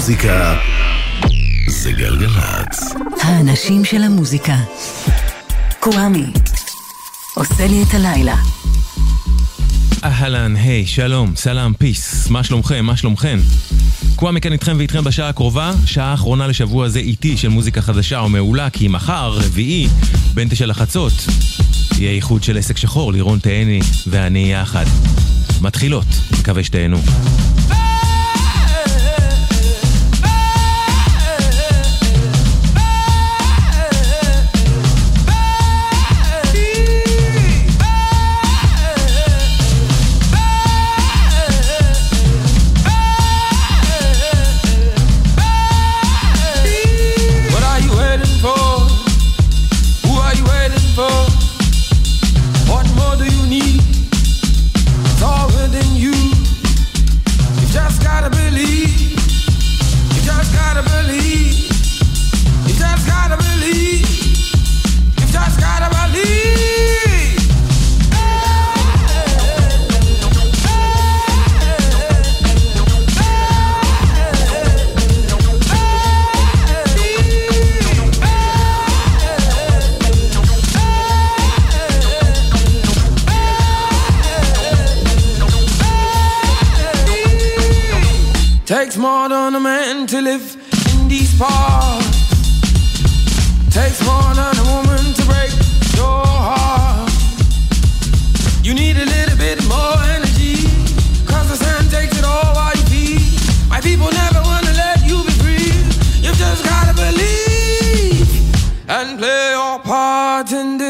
המוזיקה זה גלגלצ. האנשים של המוזיקה. קוואמי, עושה לי את הלילה. אהלן, היי, hey, שלום, סלאם, פיס, מה שלומכם, מה שלומכן? קוואמי כאן איתכם ואיתכם בשעה הקרובה, שעה האחרונה לשבוע זה איטי של מוזיקה חדשה ומעולה, כי מחר, רביעי, בין תשע לחצות, יהיה איחוד של עסק שחור, לירון תהני ואני יחד. מתחילות, מקווה שתהנו. than a man to live in these parts. Takes more than a woman to break your heart. You need a little bit more energy. Cause the sun takes it all while you feed. My people never wanna let you be free. You've just gotta believe and play your part in this.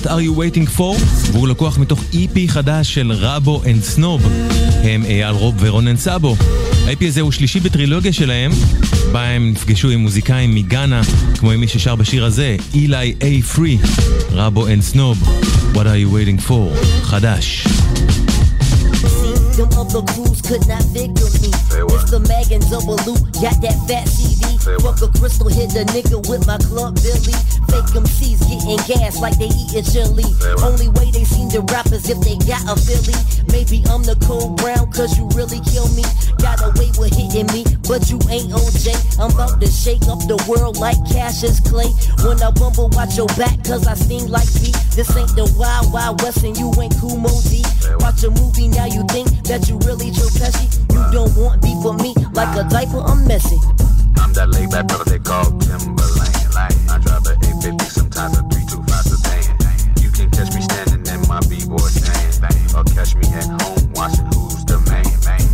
What Are You Waiting For, והוא לקוח מתוך EP חדש של רבו אנד סנוב, הם אה, אייל רוב ורונן סאבו. ה-IP הזה הוא שלישי בטרילוגיה שלהם, בה הם נפגשו עם מוזיקאים מגאנה, כמו עם מי ששר בשיר הזה, אילי איי פרי, רבו אנד סנוב, What Are You Waiting For, חדש. Them other crews could not figure me. Mr. Megan double loop, got that fat seat. Fuck a crystal, hit a nigga with my club Billy. Fake MCs getting gas like they eating chili. Only way they seem to rap is if they got a Philly. Maybe I'm the cold brown, cause you really kill me. Got away with hitting me, but you ain't OJ. I'm about to shake up the world like Cassius Clay. When I bumble, watch your back, cause I sting like me. This ain't the Wild Wild West and you ain't Kumo D. Watch a movie, now you think that you really Joe Pesci. You don't want beef for me, like a diaper, I'm messy. I'm that laid back brother they call Timberland. I drive a 850, sometimes a 325 sedan. You can catch me standing in my b-boy stand. Or catch me at home watching Who's the Man.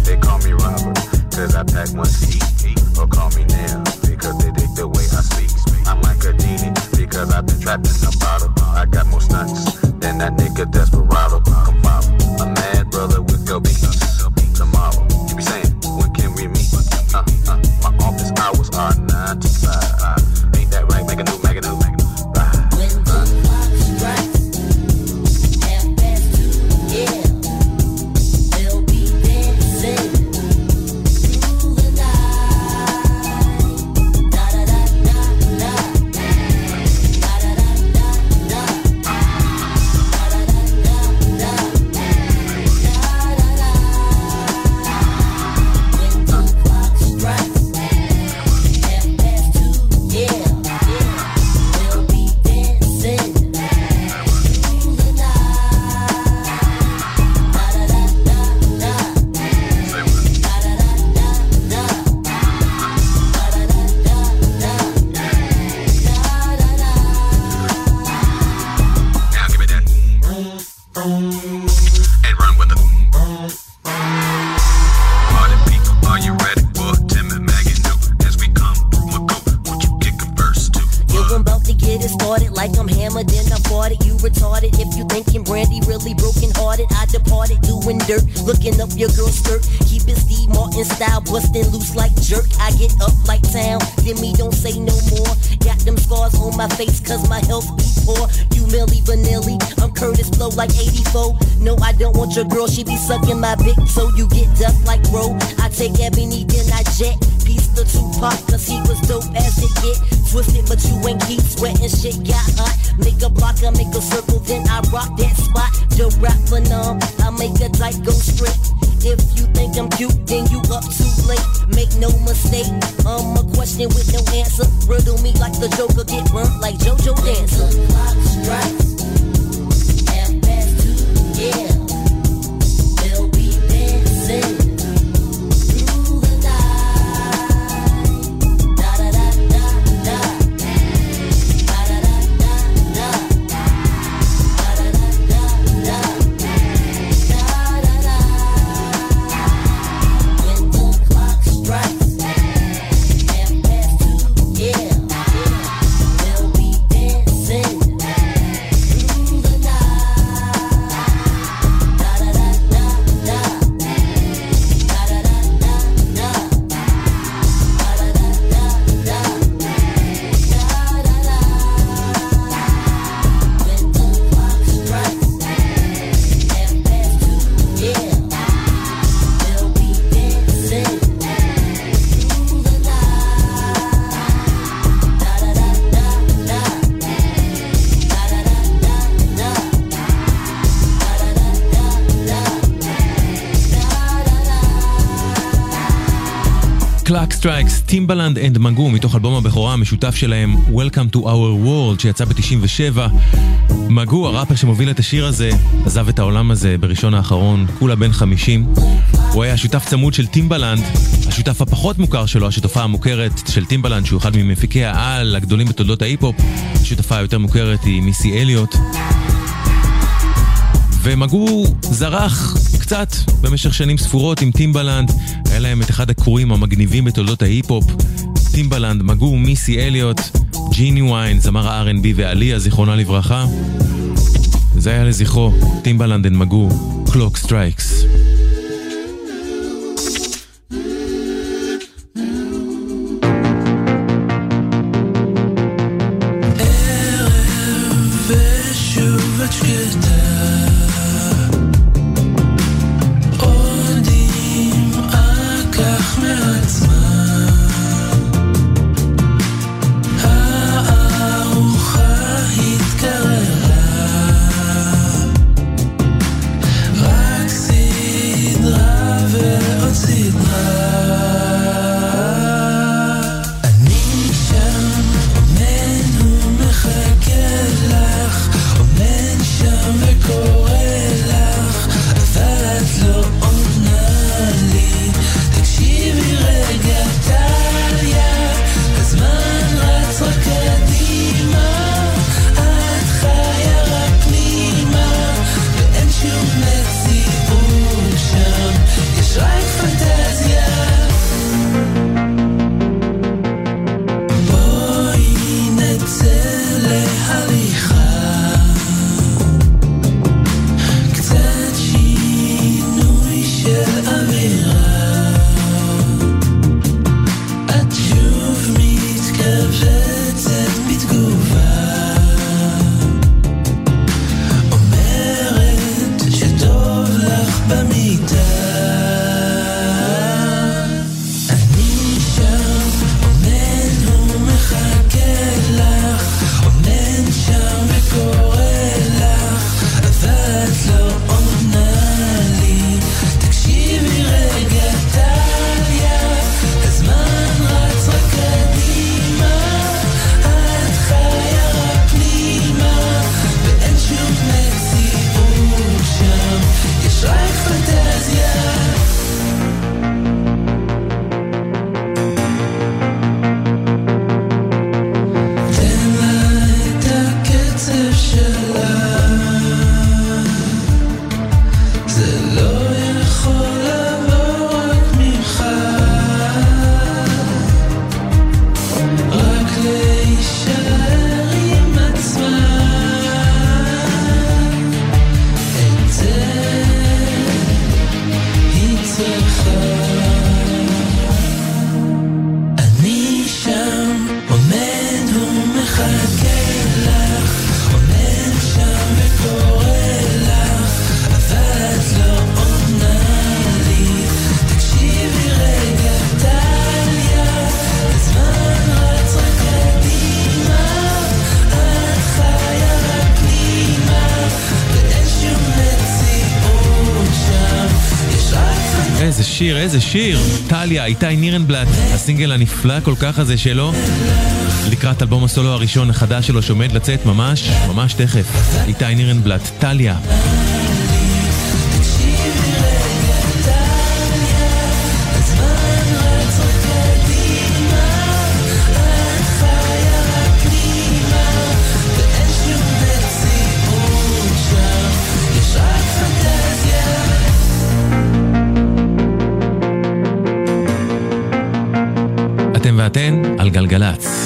They call me Robert, cause I pack one seat. Or call me Nail, because they dig the way I speak. I'm like a genie, because I've been trapped in a bottle. I got more stunts I get up like town, then me don't say no more. Got them scars on my face cause my health be poor. You Millie Vanilli, I'm Curtis Blow like 84. No, I don't want your girl, she be sucking my dick, so you get ducked like bro. I take Ebony, then I jet. Piece the Tupac, cause he was dope as it get. Twisted, but you ain't keep sweating, shit got hot. Make a block, I make a circle, then I rock that spot. The rap numb, I make a dyke go straight. If you think I'm cute, then you up too late. Make no mistake, I'm a question with no answer. Riddle me like the Joker, get burnt like JoJo Dancer. Clock strikes, half past two, yeah. They'll be dancing Clock Strikes, טימבלנד and מגו מתוך אלבום הבכורה המשותף שלהם Welcome to our world שיצא ב-97. מגו, הראפר שמוביל את השיר הזה, עזב את העולם הזה בראשון האחרון, כולה בן 50. הוא היה שותף צמוד של טימבלנד, השותף הפחות מוכר שלו, השותפה המוכרת של טימבלנד, שהוא אחד ממפיקי העל הגדולים בתולדות ההיפ-הופ, השותפה היותר מוכרת היא מיסי אליוט. ומגו זרח קצת במשך שנים ספורות עם טימבלנד, היה להם את אחד ה crewים המגניבים בתולדות ההיפ-הופ, טימבלנד, מגו, מיסי אליוט, ג'ינוויין, זמר ה-R&B ואאליה, זיכרונה לברכה. זה היה לזכרו, טימבלנד and מגו, Clock Strikes. איזה שיר. טליה, איתי נירנבלט, הסינגל הנפלא כל כך הזה שלו. לקראת אלבום הסולו הראשון החדש שלו שעומד לצאת ממש, ממש תכף. איתי נירנבלט, טליה. ואתן על גלגלצ.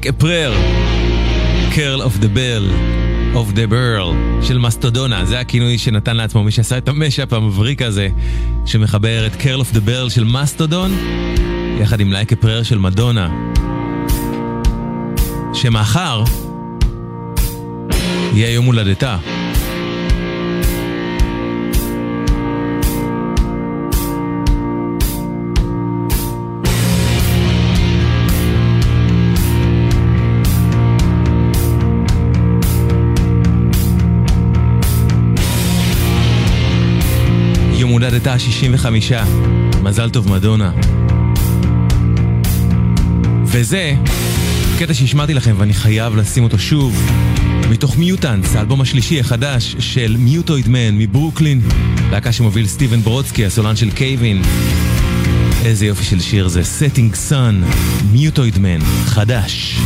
Like a Prayer, Curl of the Bell, of the Burl, של מסטודונה, זה הכינוי שנתן לעצמו מי שעשה את המשאפ המבריק הזה, שמחבר את Curl of the Bell של מסטודון, יחד עם Like a Prayer של מדונה. שמחר יהיה יום הולדתה. יום הולדתה ה-65, מזל טוב מדונה. וזה קטע שהשמעתי לכם ואני חייב לשים אותו שוב מתוך מיוטנס, האלבום השלישי החדש של מיוטויד מן מברוקלין להקה שמוביל סטיבן ברודסקי, הסולן של קייבין. איזה יופי של שיר זה, Setting Sun, מיוטויד מן, חדש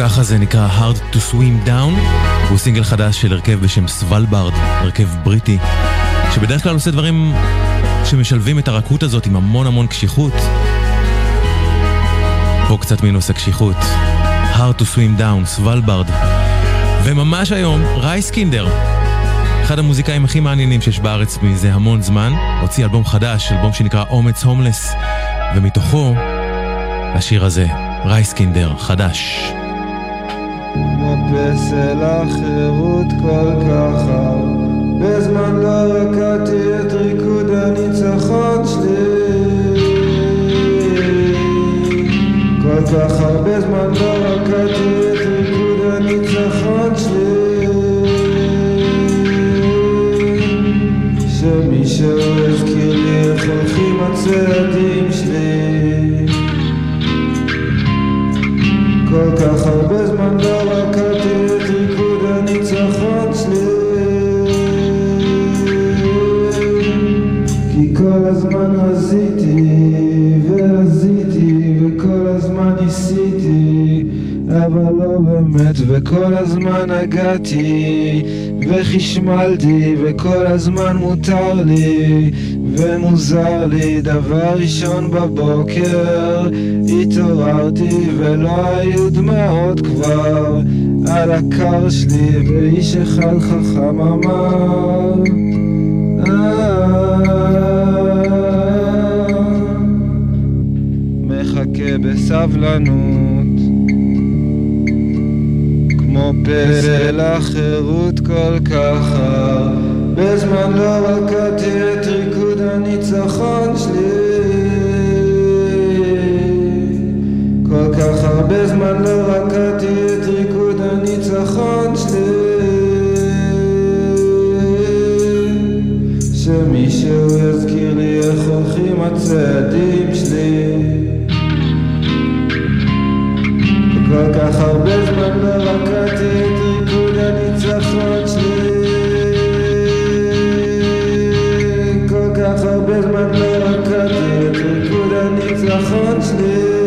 הטרק הזה נקרא Hard to Swim Down, הוא סינגל חדש של הרכב בשם סוולברד, הרכב בריטי, שבדרך כלל עושה דברים שמשלבים את הרכות הזאת עם המון המון קשיחות. פה קצת מינוס הקשיחות. Hard to Swim Down, סוולברד. וממש היום, רייסקינדר, אחד המוזיקאים הכי מעניינים שיש בארץ מזה המון זמן, הוציא אלבום חדש, אלבום שנקרא אומץ הומלס, ומתוכו השיר הזה, רייסקינדר, חדש. פסל החירות כל כך בזמן לא רקדתי את ריקוד הניצחון שלי. כל כך הרבה זמן לא רקדתי את ריקוד הניצחון שלי. שמישהו הזכיר לי איך הולכים הצעדים שלי. כל כך הרבה אבל לא באמת וכל הזמן הגעתי וחשמלתי וכל הזמן מותר לי ומוזר לי. דבר ראשון בבוקר התעוררתי ולא היו דמעות כבר על הקר שלי ואיש אחד חכם אמר מחכה בסבלנות פסל החירות כל כך בזמן לא רקדתי את ריקוד הניצחון שלי. כל כך הרבה זמן לא רקדתי את ריקוד הניצחון שלי. שמישהו יזכיר לי איך הולכים הצעדים שלי כל כך הרבה זמן לא רקדתי את ריקוד הניצחון שלי. כל כך הרבה זמן לא רקדתי את ריקוד הניצחון שלי.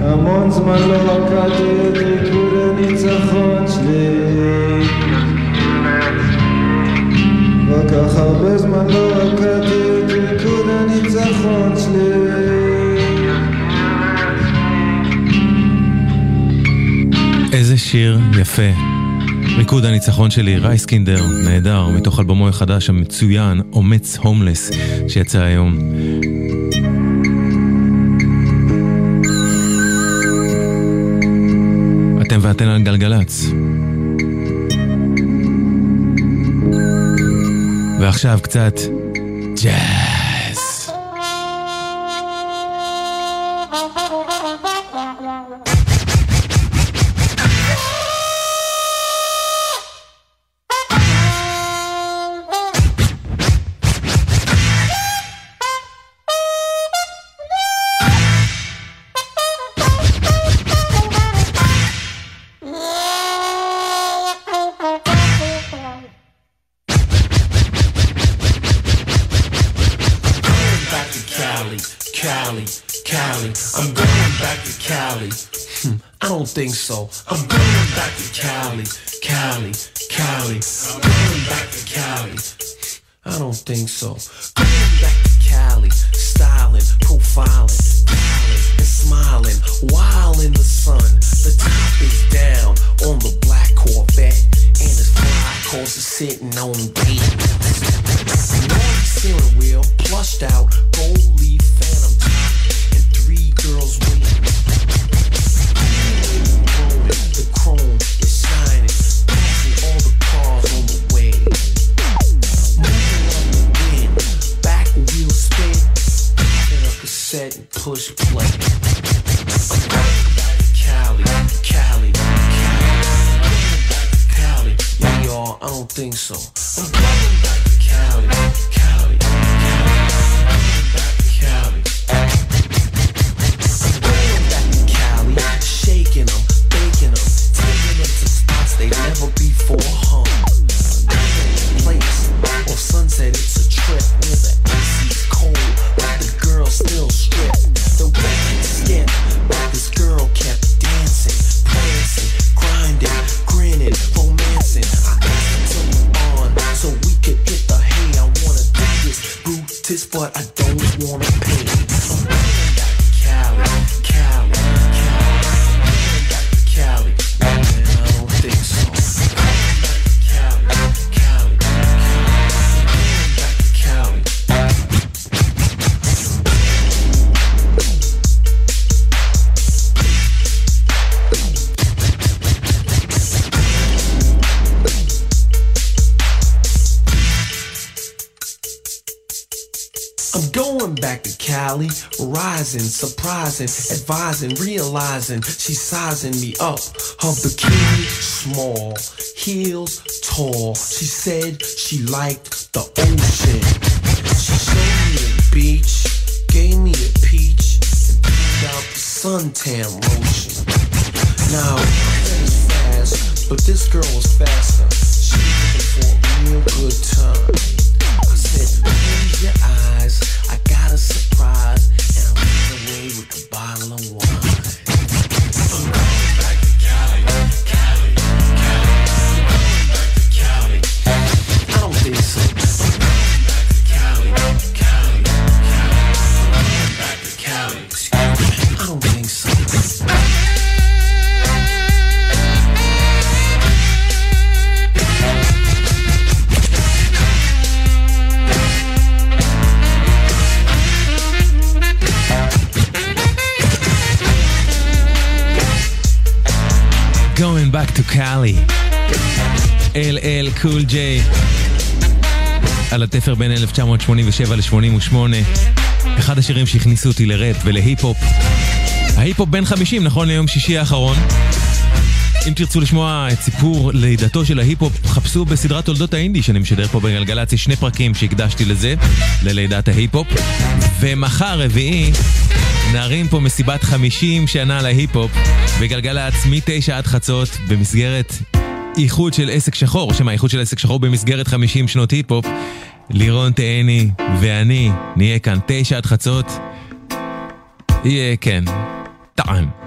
המון זמן לא רקדתי את ריקוד הניצחון שלי. כל כך הרבה זמן לא רקדתי את ריקוד הניצחון שלי שיר יפה. ריקוד הניצחון שלי, רייסקינדר, נהדר, מתוך אלבומו החדש המצוין, אומץ הומלס, שיצא היום. אתם ואתן על גלגלצ. ועכשיו קצת ג'אז. violent. Rising, surprising, advising, realizing she's sizing me up. Her bikini small, heels tall. She said she liked the ocean. She showed me the beach, gave me a peach, and pulled out the suntan lotion. Now, is fast, but this girl was faster. She was looking for a real good time. Cali. LL Cool J. על התפר בין 1987 ל-88. אחד השירים שהכניסו אותי לראפ ולהיפ-הופ. ההיפ-הופ בן 50, נכון ליום שישי האחרון. אם תרצו לשמוע את סיפור לידתו של ההיפ-הופ, חפשו בסדרת תולדות האינדי שאני משדר פה בגלגלצ, יש שני פרקים שהקדשתי לזה, ללידת ההיפ-הופ. ומחר, רביעי, נרים פה מסיבת 50 שנה להיפ-הופ בגלגלצ מ-9 עד חצות במסגרת איחוד של עסק שחור, או שמא איחוד של עסק שחור במסגרת 50 שנות היפ-הופ. לירון תהני ואני נהיה כאן 9 עד חצות. יהיה, כן, טעם.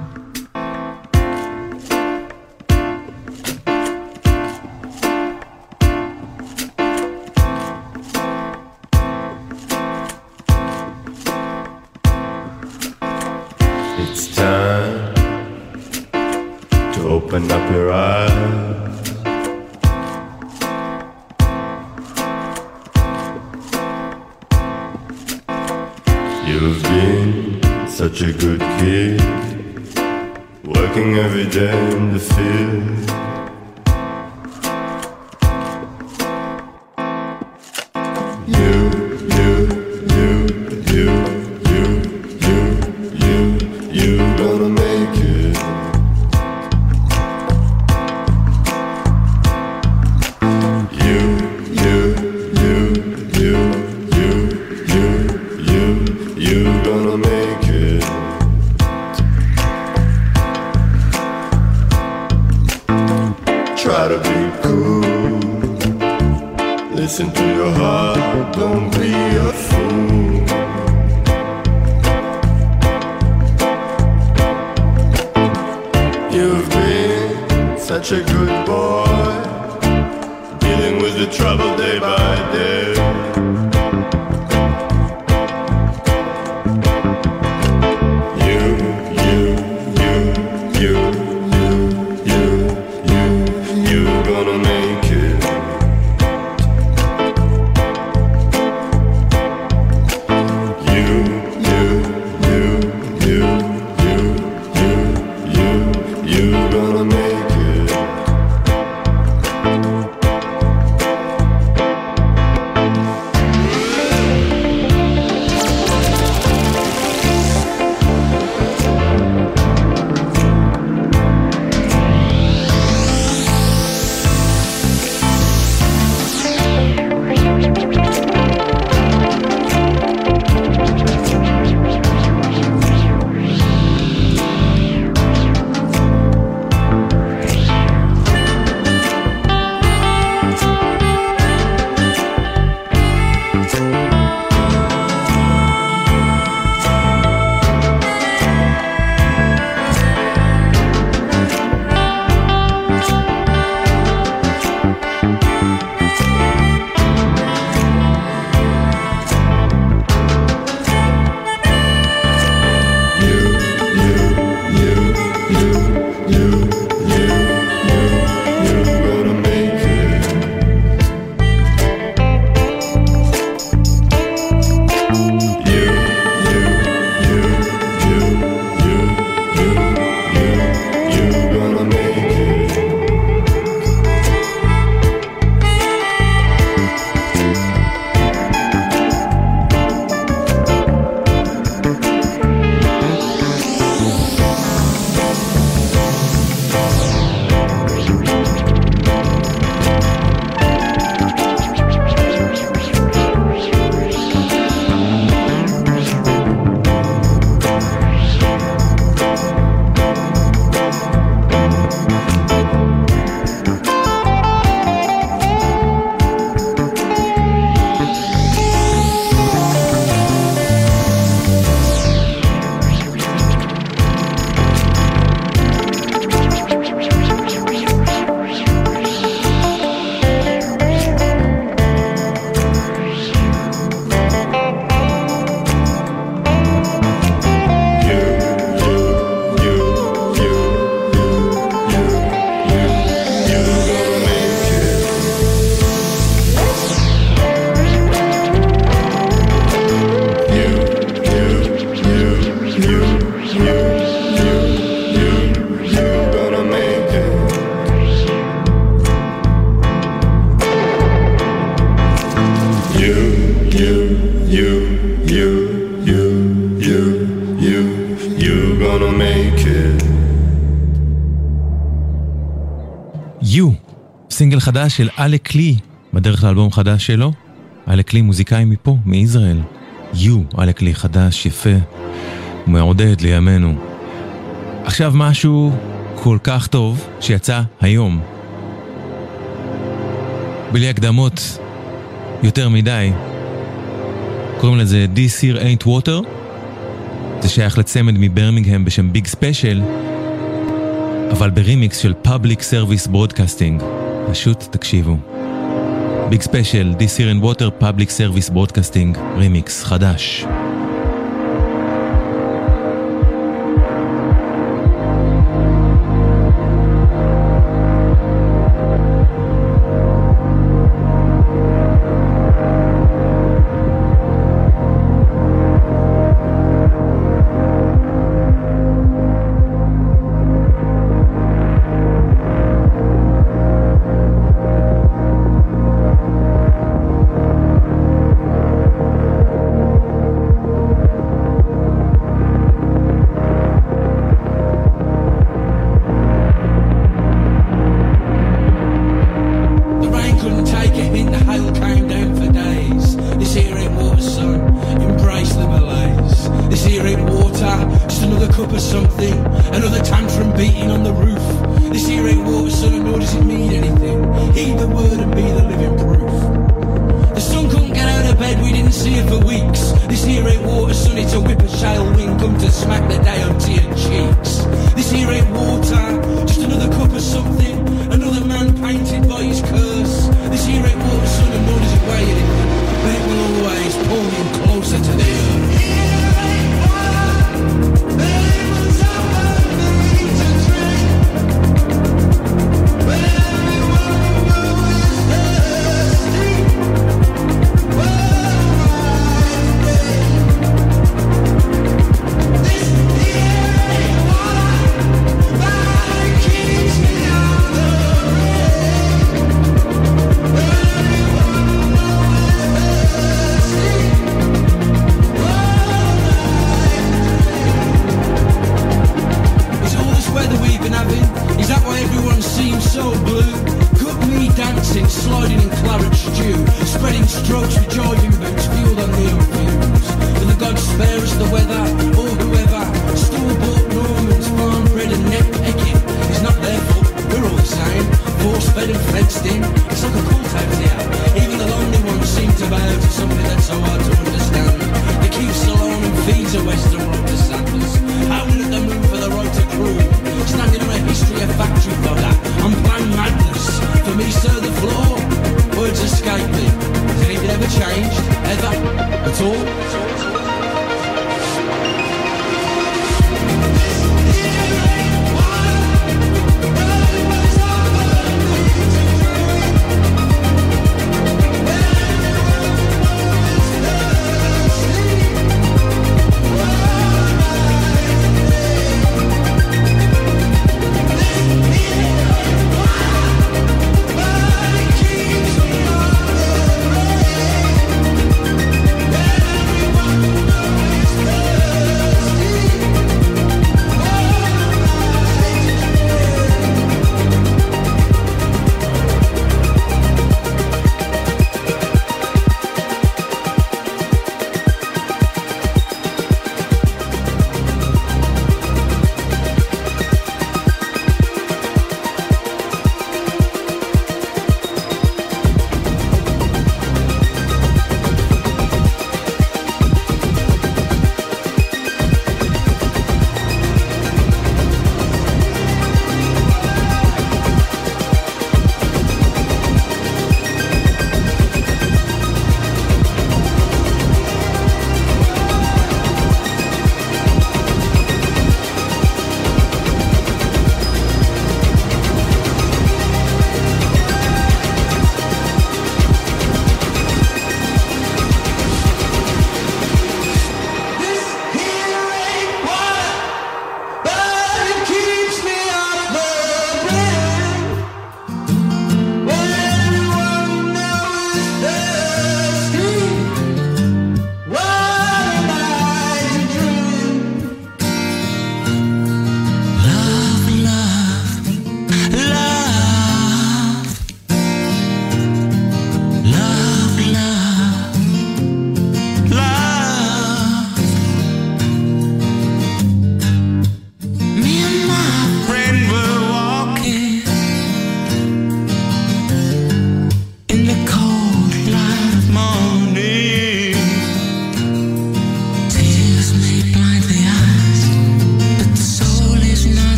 חדש של אלק לי, בדרך לאלבום חדש שלו. אלק לי מוזיקאי מפה, מישראל. יו, אלק לי חדש, יפה, מעודד לימינו. עכשיו משהו כל כך טוב שיצא היום. בלי הקדמות יותר מדי. קוראים לזה This Here Ain't Water. זה שייך לצמד מברמינגהם בשם Big Special, אבל ברימיקס של Public Service Broadcasting. פשוט תקשיבו. Big Special, This Here Ain't Water Public Service Broadcasting, רימיקס חדש.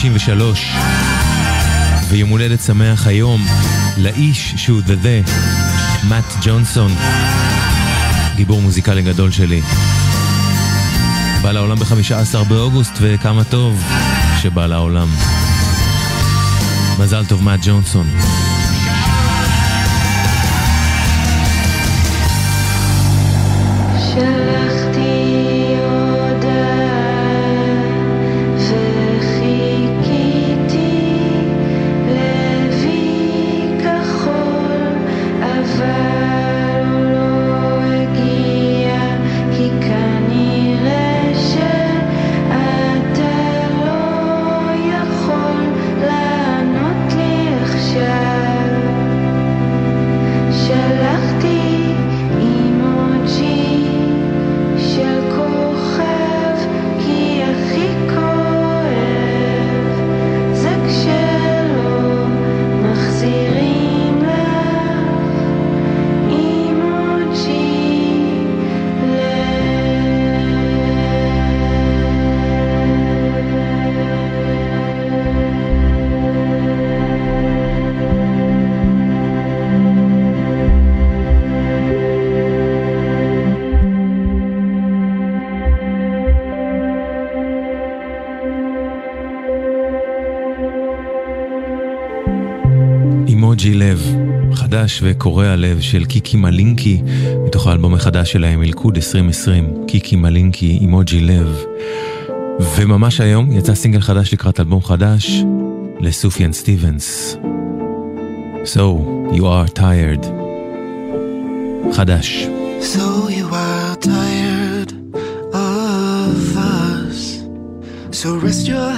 63. ויום הולדת שמח היום לאיש שהוא דה דה, מאט ג'ונסון, גיבור מוזיקלי גדול שלי. בא לעולם ב-15 באוגוסט, וכמה טוב שבא לעולם. מזל טוב, מאט ג'ונסון. חדש וקורע לב של קיקי מלינקי, מתוך האלבום החדש שלהם, מלכוד 2020, קיקי מלינקי, אימוג'י לב. וממש היום יצא סינגל חדש לקראת אלבום חדש לסופיאן סטיבנס. So, you are tired. חדש. So you are tired of us. So rest your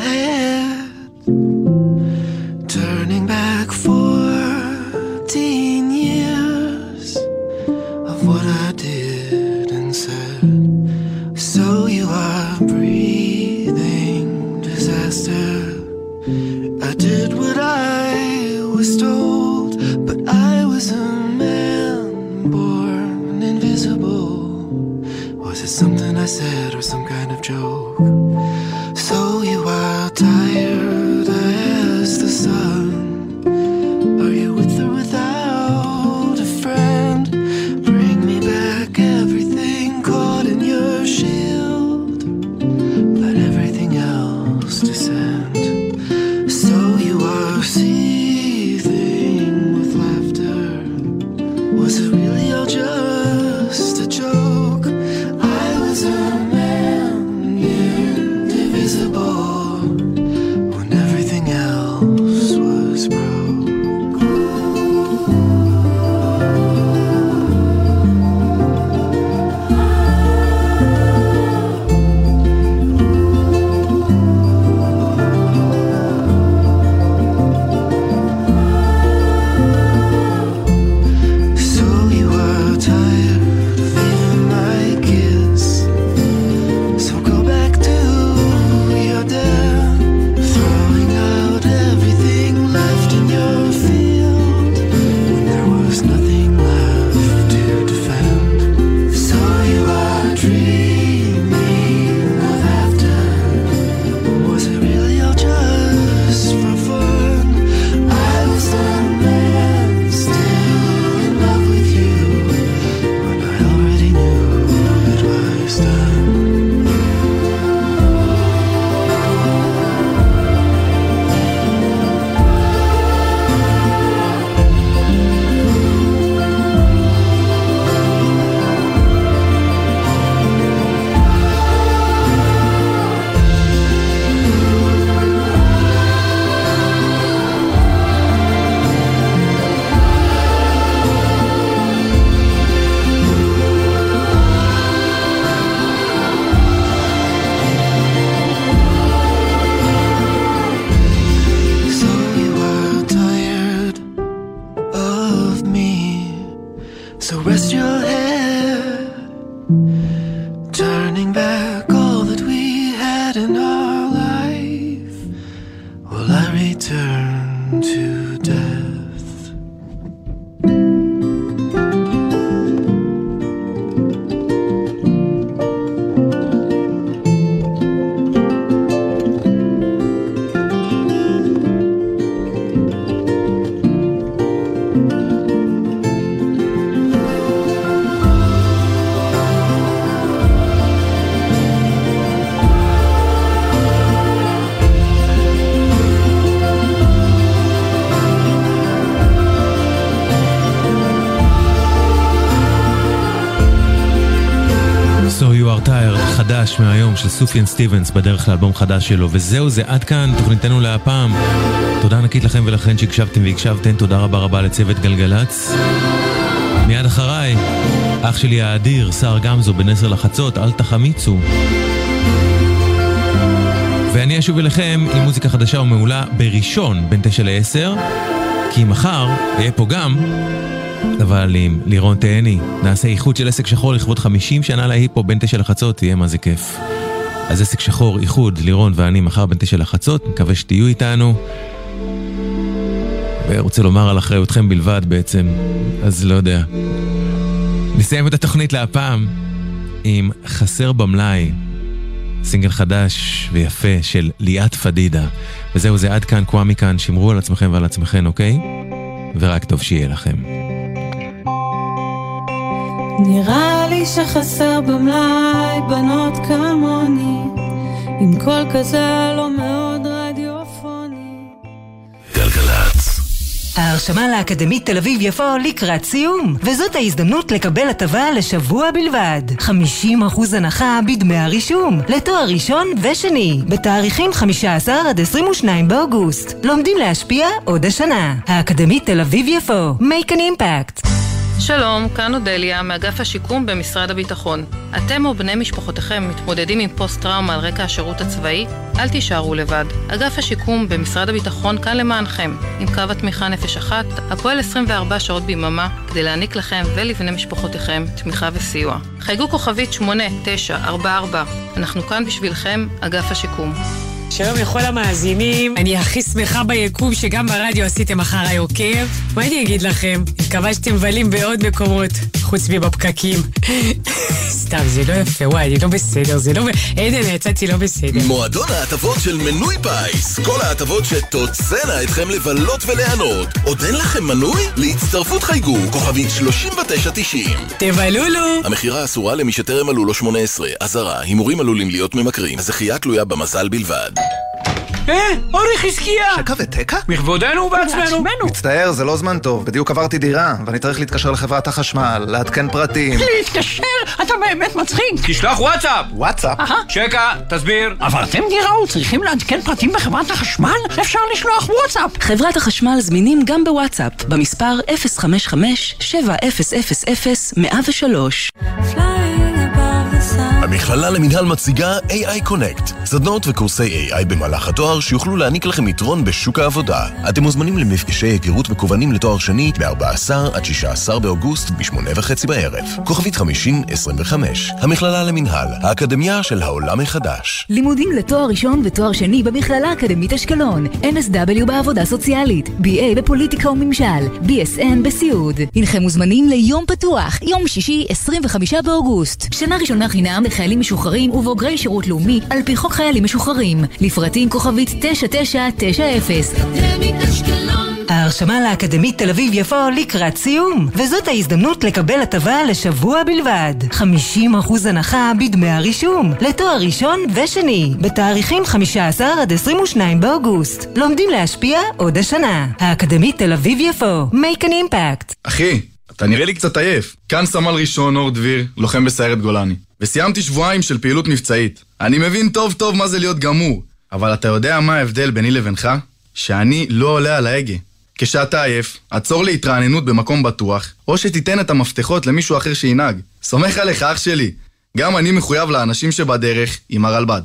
סופיאן סטיבנס בדרך לאלבום חדש שלו, וזהו זה עד כאן תוכניתנו להפעם. תודה ענקית לכם ולכן שהקשבתם והקשבתם, תודה רבה רבה לצוות גלגלצ. מיד אחריי, אח שלי האדיר, שר גמזו בן עשר לחצות, אל תחמיצו. ואני אשוב אליכם עם מוזיקה חדשה ומעולה בראשון בין תשע לעשר, כי מחר אהיה פה גם, אבל עם לירון תהני, נעשה איחוד של עסק שחור לכבוד 50 שנה להיפו בין תשע לחצות, יהיה מה זה כיף. אז עסק שחור, איחוד, לירון ואני מחר בין תשע לחצות, מקווה שתהיו איתנו. ורוצה לומר על אחריותכם בלבד בעצם, אז לא יודע. נסיים את התוכנית להפעם עם חסר במלאי, סינגל חדש ויפה של ליאת פדידה. וזהו זה עד כאן, קוואמי כאן, שמרו על עצמכם ועל עצמכם, אוקיי? ורק טוב שיהיה לכם. נראה לי שחסר במלאי בנות כמוני, עם קול כזה לא מאוד רדיופוני. גלגלצ. ההרשמה לאקדמית תל אביב יפו לקראת סיום, וזאת ההזדמנות לקבל הטבה לשבוע בלבד. 50% הנחה בדמי הרישום, לתואר ראשון ושני, בתאריכים 15 עד 22 באוגוסט. לומדים להשפיע עוד השנה. האקדמית תל אביב יפו, make an impact. שלום, כאן אודליה, מאגף השיקום במשרד הביטחון. אתם או בני משפחותיכם מתמודדים עם פוסט-טראומה על רקע השירות הצבאי? אל תישארו לבד. אגף השיקום במשרד הביטחון כאן למענכם, עם קו התמיכה נפש אחת, הפועל 24 שעות ביממה, כדי להעניק לכם ולבני משפחותיכם תמיכה וסיוע. חייגו כוכבית 8944, אנחנו כאן בשבילכם, אגף השיקום. שלום לכל המאזינים, אני הכי שמחה ביקום שגם ברדיו עשיתם אחריי עוקב. מה אני אגיד לכם? מקווה שאתם מבלים בעוד מקומות, חוץ מבפקקים. סתם, זה לא יפה, וואי, אני לא בסדר, זה לא... עדן, יצאתי לא בסדר. מועדון ההטבות של מנוי פיס. כל ההטבות שתוצאנה אתכם לבלות וליהנות. עוד אין לכם מנוי? להצטרפות חייגו, כוכבית 3990. תבלולו! המכירה אסורה למי שטרם מלאו לו 18. אזהרה, הימורים עלולים להיות ממכרים. הזכייה תלויה במזל בלבד. אה, אורי חזקיה! שקע ותקע? מכבודנו ובעצמנו. מצטער, זה לא זמן טוב. בדיוק עברתי דירה, ואני צריך להתקשר לחברת החשמל, לעדכן פרטים. להתקשר? אתה באמת מצחיק. תשלח וואטסאפ! וואטסאפ? שקע, תסביר. אבל אתם דיראו, צריכים לעדכן פרטים בחברת החשמל? אפשר לשלוח וואטסאפ. חברת החשמל זמינים גם בוואטסאפ, במספר 055-7000-103. המכללה למינהל מציגה AI Connect, סדנות וקורסי AI במהלך התואר שיוכלו להעניק לכם יתרון בשוק העבודה. אתם מוזמנים למפגשי היכרות מקוונים לתואר שני ב-14 עד 16 באוגוסט ב-8 וחצי בערב. כוכבית 5025, המכללה למינהל, האקדמיה של העולם החדש. לימודים לתואר ראשון ותואר שני במכללה האקדמית אשקלון, NSW בעבודה סוציאלית, BA בפוליטיקה וממשל, BSN בסיעוד. הנכם מוזמנים ליום פתוח, יום שישי 25 באוגוסט. שנה ראשונה חינם לחיילים משוחררים ובוגרי שירות לאומי על פי חוק חיילים משוחררים. לפרטים כוכבית 9990. ההרשמה לאקדמית תל אביב יפו לקראת סיום, וזאת ההזדמנות לקבל הטבה לשבוע בלבד. 50% הנחה בדמי הרישום, לתואר ראשון ושני, בתאריכים 15 עד 22 באוגוסט. לומדים להשפיע עוד השנה. האקדמית תל אביב יפו, make an impact. אחי, אתה נראה לי קצת עייף. כאן סמל ראשון אור דביר, לוחם בסיירת גולני. וסיימתי שבועיים של פעילות מבצעית. אני מבין טוב טוב מה זה להיות גמור, אבל אתה יודע מה ההבדל ביני לבינך? שאני לא עולה על ההגה. כשאתה עייף, עצור להתרעננות במקום בטוח, או שתיתן את המפתחות למישהו אחר שינהג. סומך עליך, אח שלי. גם אני מחויב לאנשים שבדרך עם הרלב"ד.